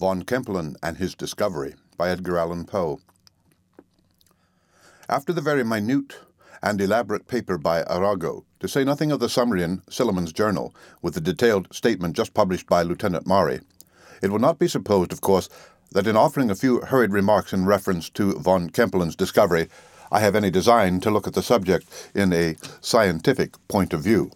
Von Kempelen and His Discovery by Edgar Allan Poe. After the very minute and elaborate paper by Arago, to say nothing of the summary in Silliman's Journal, with the detailed statement just published by Lieutenant Maury, it will not be supposed, of course, that in offering a few hurried remarks in reference to von Kempelen's discovery, I have any design to look at the subject in a scientific point of view.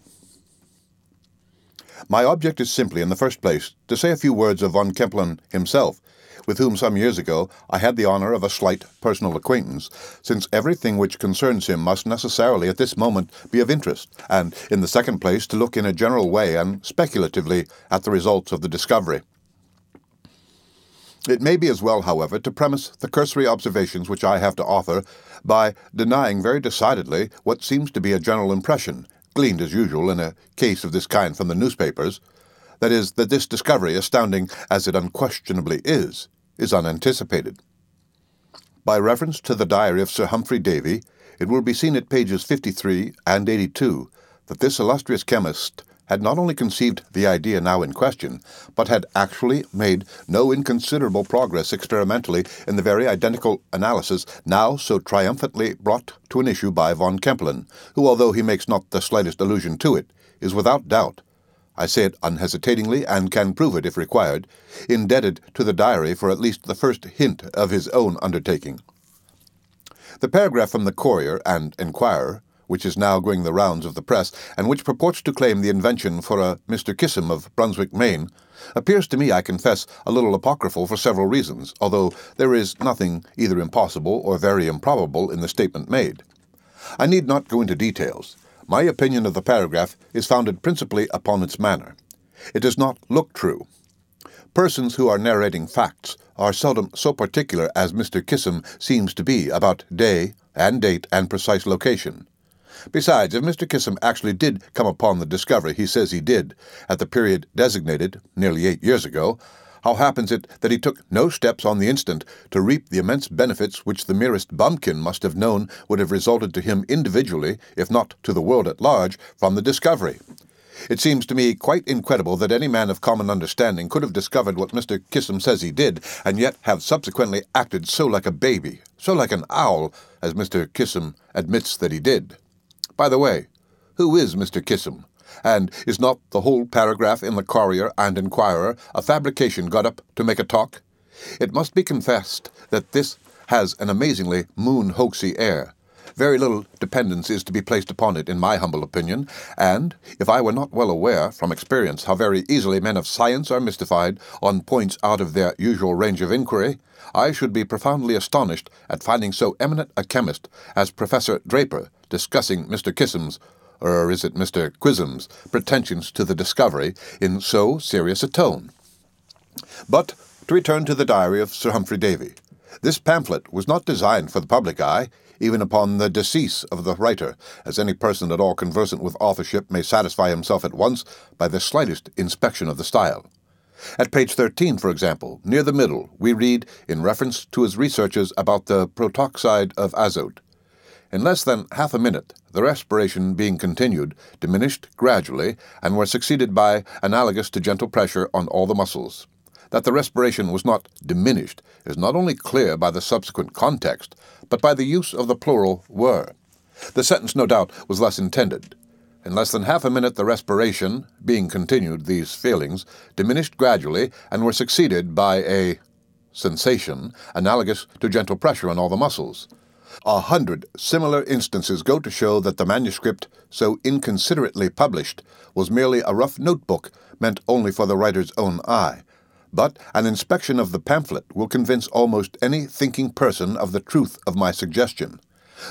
My object is simply, in the first place, to say a few words of von Kempelen himself, with whom some years ago I had the honour of a slight personal acquaintance, since everything which concerns him must necessarily at this moment be of interest, and, in the second place, to look in a general way and speculatively at the results of the discovery. It may be as well, however, to premise the cursory observations which I have to offer by denying very decidedly what seems to be a general impression, gleaned as usual in a case of this kind from the newspapers, that is, that this discovery, astounding as it unquestionably is, is unanticipated. By reference to the diary of Sir Humphry Davy, it will be seen at pages 53 and 82 that this illustrious chemist had not only conceived the idea now in question, but had actually made no inconsiderable progress experimentally in the very identical analysis now so triumphantly brought to an issue by von Kempelen, who, although he makes not the slightest allusion to it, is without doubt I say it unhesitatingly and can prove it if required, indebted to the diary for at least the first hint of his own undertaking. The paragraph from the Courier and Enquirer which is now going the rounds of the press, and which purports to claim the invention for a Mr. Kissam of Brunswick, Maine, appears to me, I confess, a little apocryphal for several reasons, although there is nothing either impossible or very improbable in the statement made. I need not go into details. My opinion of the paragraph is founded principally upon its manner. It does not look true. Persons who are narrating facts are seldom so particular as Mr. Kissam seems to be about day and date and precise location. Besides, if Mr. Kissam actually did come upon the discovery he says he did, at the period designated, nearly eight years ago, how happens it that he took no steps on the instant to reap the immense benefits which the merest bumpkin must have known would have resulted to him individually, if not to the world at large, from the discovery? It seems to me quite incredible that any man of common understanding could have discovered what Mr. Kissam says he did, and yet have subsequently acted so like a baby, so like an owl, as Mr. Kissam admits that he did. By the way, who is Mr. Kissam? And is not the whole paragraph in the Courier and Enquirer a fabrication got up to make a talk? It must be confessed that this has an amazingly moon hoaxy air. Very little dependence is to be placed upon it, in my humble opinion, and if I were not well aware, from experience, how very easily men of science are mystified on points out of their usual range of inquiry, I should be profoundly astonished at finding so eminent a chemist as Professor Draper discussing Mr. Kissam's, or is it Mr. Quizzem's, pretensions to the discovery in so serious a tone. But to return to the diary of Sir Humphry Davy. This pamphlet was not designed for the public eye, even upon the decease of the writer, as any person at all conversant with authorship may satisfy himself at once by the slightest inspection of the style. At page 13, for example, near the middle, we read, in reference to his researches about the protoxide of azote, in less than half a minute, the respiration being continued, diminished gradually, and were succeeded by analogous to gentle pressure on all the muscles. That the respiration was not diminished is not only clear by the subsequent context, but by the use of the plural were. The sentence, no doubt, was thus intended. In less than half a minute, the respiration, being continued, these feelings, diminished gradually, and were succeeded by a sensation analogous to gentle pressure on all the muscles. A hundred similar instances go to show that the manuscript, so inconsiderately published, was merely a rough notebook meant only for the writer's own eye. But an inspection of the pamphlet will convince almost any thinking person of the truth of my suggestion.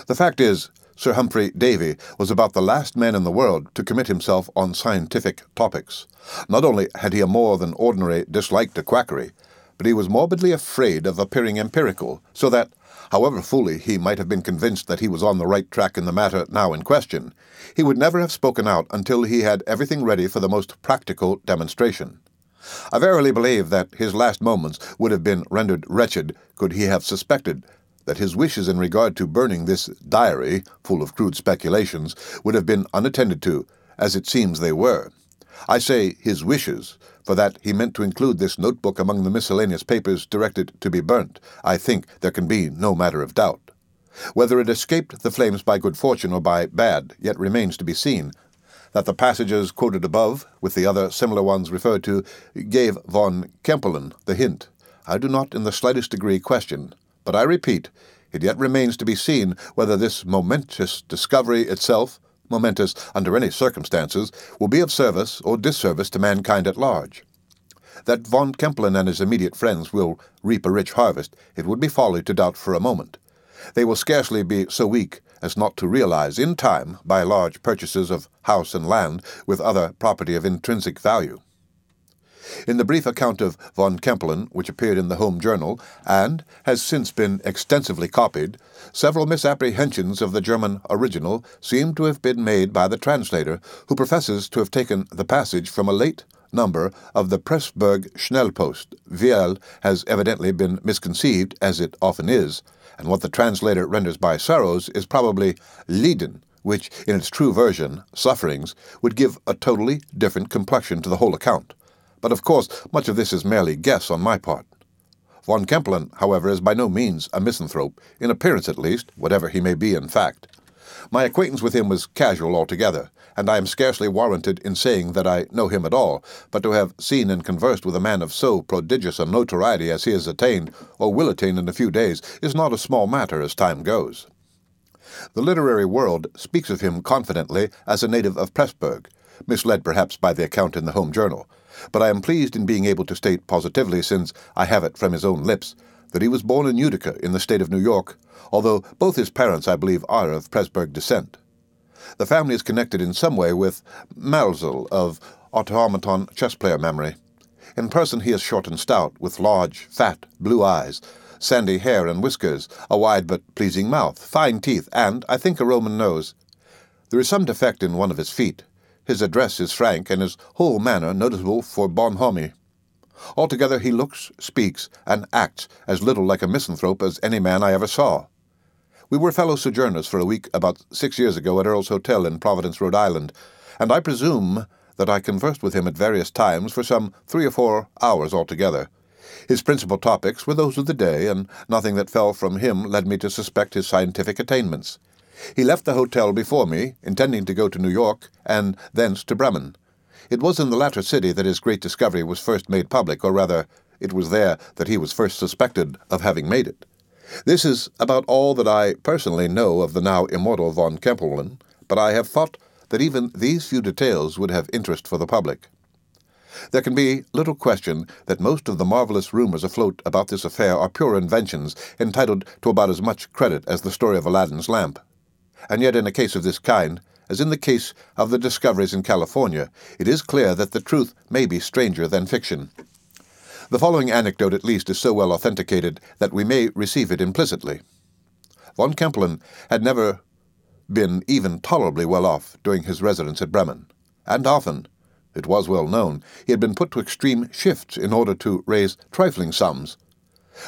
The fact is, Sir Humphry Davy was about the last man in the world to commit himself on scientific topics. Not only had he a more than ordinary dislike to quackery, but he was morbidly afraid of appearing empirical, so that, However fully he might have been convinced that he was on the right track in the matter now in question, he would never have spoken out until he had everything ready for the most practical demonstration. I verily believe that his last moments would have been rendered wretched could he have suspected that his wishes in regard to burning this diary, full of crude speculations, would have been unattended to, as it seems they were. I say his wishes, for that he meant to include this notebook among the miscellaneous papers directed to be burnt, I think there can be no matter of doubt. Whether it escaped the flames by good fortune or by bad, yet remains to be seen. That the passages quoted above, with the other similar ones referred to, gave von Kempelen the hint, I do not in the slightest degree question, but I repeat, it yet remains to be seen whether this momentous discovery itself, momentous under any circumstances, will be of service or disservice to mankind at large. That von Kempelen and his immediate friends will reap a rich harvest, it would be folly to doubt for a moment. They will scarcely be so weak as not to realize in time by large purchases of house and land with other property of intrinsic value. In the brief account of von Kempelen, which appeared in the Home Journal, and has since been extensively copied, several misapprehensions of the German original seem to have been made by the translator, who professes to have taken the passage from a late number of the Pressburg Schnellpost. Viel has evidently been misconceived, as it often is, and what the translator renders by sorrows is probably Leiden, which, in its true version, sufferings, would give a totally different complexion to the whole account. But of course, much of this is merely guess on my part. Von Kempelen, however, is by no means a misanthrope, in appearance at least, whatever he may be in fact. My acquaintance with him was casual altogether, and I am scarcely warranted in saying that I know him at all, but to have seen and conversed with a man of so prodigious a notoriety as he has attained, or will attain in a few days, is not a small matter as time goes. The literary world speaks of him confidently as a native of Pressburg, misled perhaps by the account in the Home Journal, but I am pleased in being able to state positively, since I have it from his own lips, that he was born in Utica in the state of New York, although both his parents, I believe, are of Presburg descent. The family is connected in some way with Maelzel of automaton chess player memory. In person he is short and stout, with large, fat, blue eyes, sandy hair and whiskers, a wide but pleasing mouth, fine teeth, and, I think, a Roman nose. There is some defect in one of his feet. His address is frank, and his whole manner noticeable for bonhomie. Altogether, he looks, speaks, and acts as little like a misanthrope as any man I ever saw. We were fellow sojourners for a week about six years ago at Earl's Hotel in Providence, Rhode Island, and I presume that I conversed with him at various times for some three or four hours altogether. His principal topics were those of the day, and nothing that fell from him led me to suspect his scientific attainments. He left the hotel before me, intending to go to New York, and thence to Bremen. It was in the latter city that his great discovery was first made public, or rather, it was there that he was first suspected of having made it. This is about all that I personally know of the now immortal von Kempelen, but I have thought that even these few details would have interest for the public. There can be little question that most of the marvelous rumors afloat about this affair are pure inventions, entitled to about as much credit as the story of Aladdin's lamp. And yet, in a case of this kind, as in the case of the discoveries in California, it is clear that the truth may be stranger than fiction. The following anecdote, at least, is so well authenticated that we may receive it implicitly. Von Kempelen had never been even tolerably well off during his residence at Bremen, and often, it was well known, he had been put to extreme shifts in order to raise trifling sums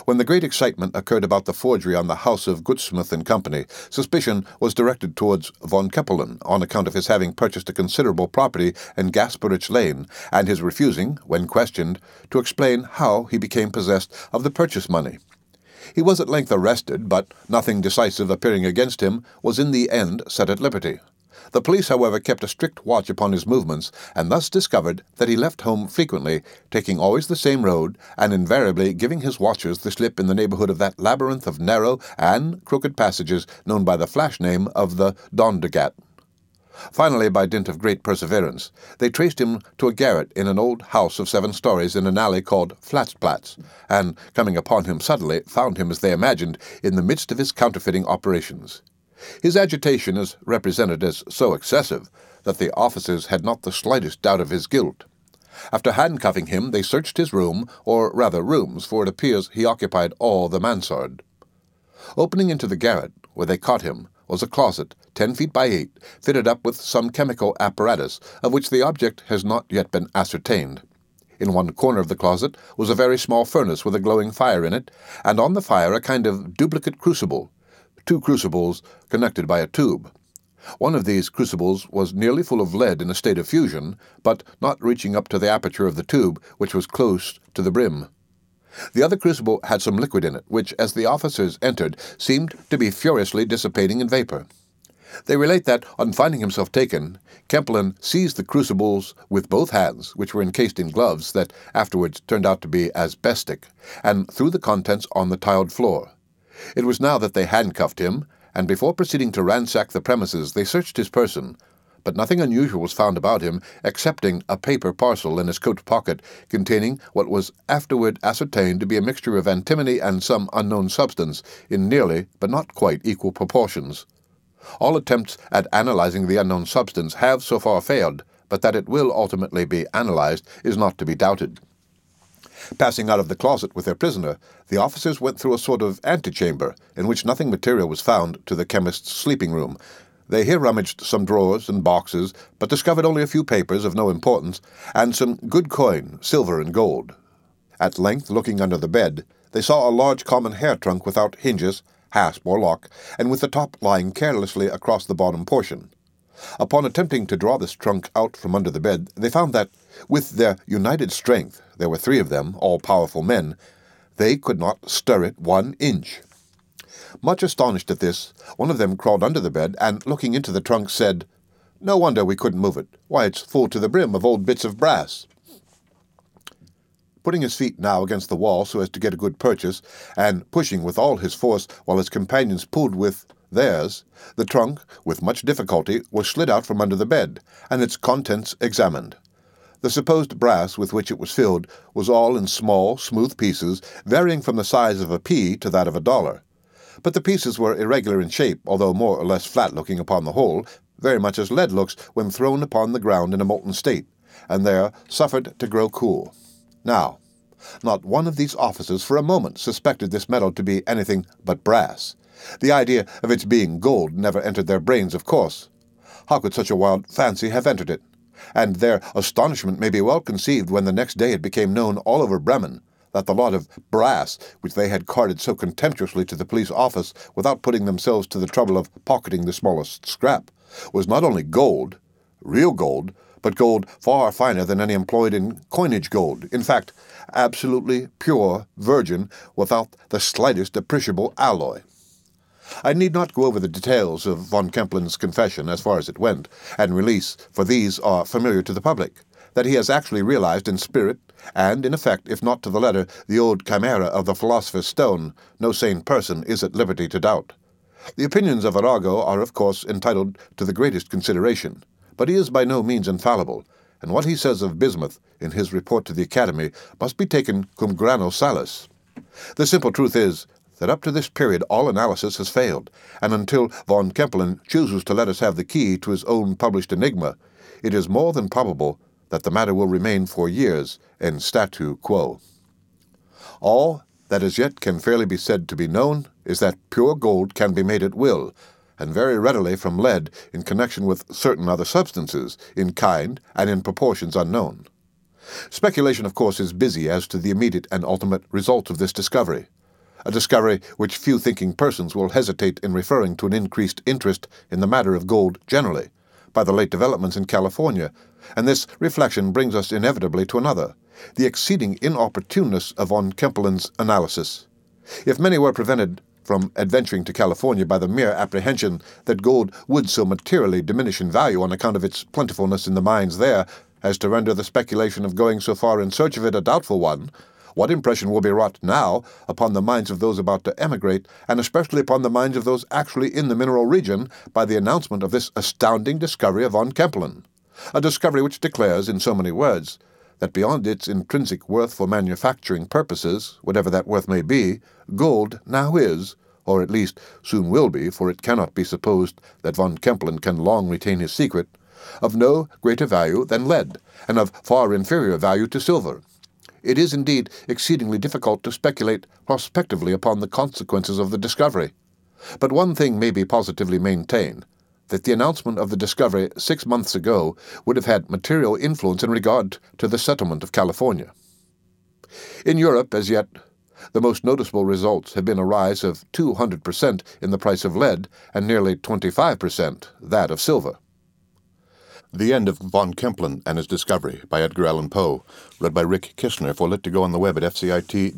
when the great excitement occurred about the forgery on the house of Goudsmit and Company, suspicion was directed towards von Kempelen on account of his having purchased a considerable property in Gasperitch Lane, and his refusing, when questioned, to explain how he became possessed of the purchase money. He was at length arrested, but nothing decisive appearing against him, was in the end set at liberty. The police, however, kept a strict watch upon his movements, and thus discovered that he left home frequently, taking always the same road, and invariably giving his watchers the slip in the neighborhood of that labyrinth of narrow and crooked passages known by the flash name of the Dondergat. Finally, by dint of great perseverance, they traced him to a garret in an old house of seven stories in an alley called Flatzplatz, and, coming upon him suddenly, found him, as they imagined, in the midst of his counterfeiting operations. His agitation is represented as so excessive that the officers had not the slightest doubt of his guilt. After handcuffing him, they searched his room, or rather rooms, for it appears he occupied all the mansard. Opening into the garret, where they caught him, was a closet, ten feet by eight, fitted up with some chemical apparatus, of which the object has not yet been ascertained. In one corner of the closet was a very small furnace with a glowing fire in it, and on the fire a kind of duplicate crucible, two crucibles connected by a tube. One of these crucibles was nearly full of lead in a state of fusion, but not reaching up to the aperture of the tube, which was close to the brim. The other crucible had some liquid in it, which, as the officers entered, seemed to be furiously dissipating in vapor. They relate that, on finding himself taken, Kempelen seized the crucibles with both hands, which were encased in gloves that afterwards turned out to be asbestic, and threw the contents on the tiled floor. It was now that they handcuffed him, and before proceeding to ransack the premises, they searched his person, but nothing unusual was found about him excepting a paper parcel in his coat pocket containing what was afterward ascertained to be a mixture of antimony and some unknown substance in nearly, but not quite, equal proportions. All attempts at analyzing the unknown substance have so far failed, but that it will ultimately be analyzed is not to be doubted. Passing out of the closet with their prisoner, the officers went through a sort of antechamber, in which nothing material was found to the chemist's sleeping room. They here rummaged some drawers and boxes, but discovered only a few papers of no importance, and some good coin, silver and gold. At length, looking under the bed, they saw a large common hair trunk without hinges, hasp, or lock, and with the top lying carelessly across the bottom portion. Upon attempting to draw this trunk out from under the bed, they found that, with their united strength, there were three of them, all powerful men, they could not stir it one inch. Much astonished at this, one of them crawled under the bed and, looking into the trunk, said, No wonder we couldn't move it. Why, it's full to the brim of old bits of brass. Putting his feet now against the wall so as to get a good purchase, and pushing with all his force while his companions pulled with theirs, the trunk, with much difficulty, was slid out from under the bed, and its contents examined. The supposed brass with which it was filled was all in small, smooth pieces, varying from the size of a pea to that of a dollar. But the pieces were irregular in shape, although more or less flat looking upon the whole, very much as lead looks when thrown upon the ground in a molten state, and there suffered to grow cool. Now, not one of these officers for a moment suspected this metal to be anything but brass. The idea of its being gold never entered their brains, of course. How could such a wild fancy have entered it? And their astonishment may be well conceived when the next day it became known all over Bremen that the lot of brass which they had carted so contemptuously to the police office without putting themselves to the trouble of pocketing the smallest scrap was not only gold, real gold, but gold far finer than any employed in coinage gold. In fact, absolutely pure, virgin, without the slightest appreciable alloy. I need not go over the details of von Kempelen's confession as far as it went, and release, for these are familiar to the public, that he has actually realized in spirit, and in effect, if not to the letter, the old chimera of the philosopher's stone, no sane person is at liberty to doubt. The opinions of Arago are, of course, entitled to the greatest consideration but he is by no means infallible, and what he says of bismuth in his report to the Academy must be taken cum grano salis. The simple truth is that up to this period all analysis has failed, and until von Kempelen chooses to let us have the key to his own published enigma, it is more than probable that the matter will remain for years in statu quo. All that as yet can fairly be said to be known is that pure gold can be made at will, and very readily from lead in connection with certain other substances, in kind and in proportions unknown. Speculation, of course, is busy as to the immediate and ultimate result of this discovery, a discovery which few thinking persons will hesitate in referring to an increased interest in the matter of gold generally, by the late developments in California, and this reflection brings us inevitably to another, the exceeding inopportuneness of von Kempelen's analysis. If many were prevented from adventuring to California by the mere apprehension that gold would so materially diminish in value on account of its plentifulness in the mines there as to render the speculation of going so far in search of it a doubtful one, what impression will be wrought now upon the minds of those about to emigrate, and especially upon the minds of those actually in the mineral region, by the announcement of this astounding discovery of von Kempelen? A discovery which declares, in so many words, that beyond its intrinsic worth for manufacturing purposes, whatever that worth may be, gold now is, or at least soon will be, for it cannot be supposed that von Kempelen can long retain his secret, of no greater value than lead, and of far inferior value to silver. It is indeed exceedingly difficult to speculate prospectively upon the consequences of the discovery. But one thing may be positively maintained that the announcement of the discovery six months ago would have had material influence in regard to the settlement of California. In Europe, as yet, The most noticeable results have been a rise of 200% in the price of lead and nearly 25% that of silver. The End of von Kempelen and His Discovery by Edgar Allan Poe, read by Rick Kishner for Lit to Go on the web at fcit.usf.edu.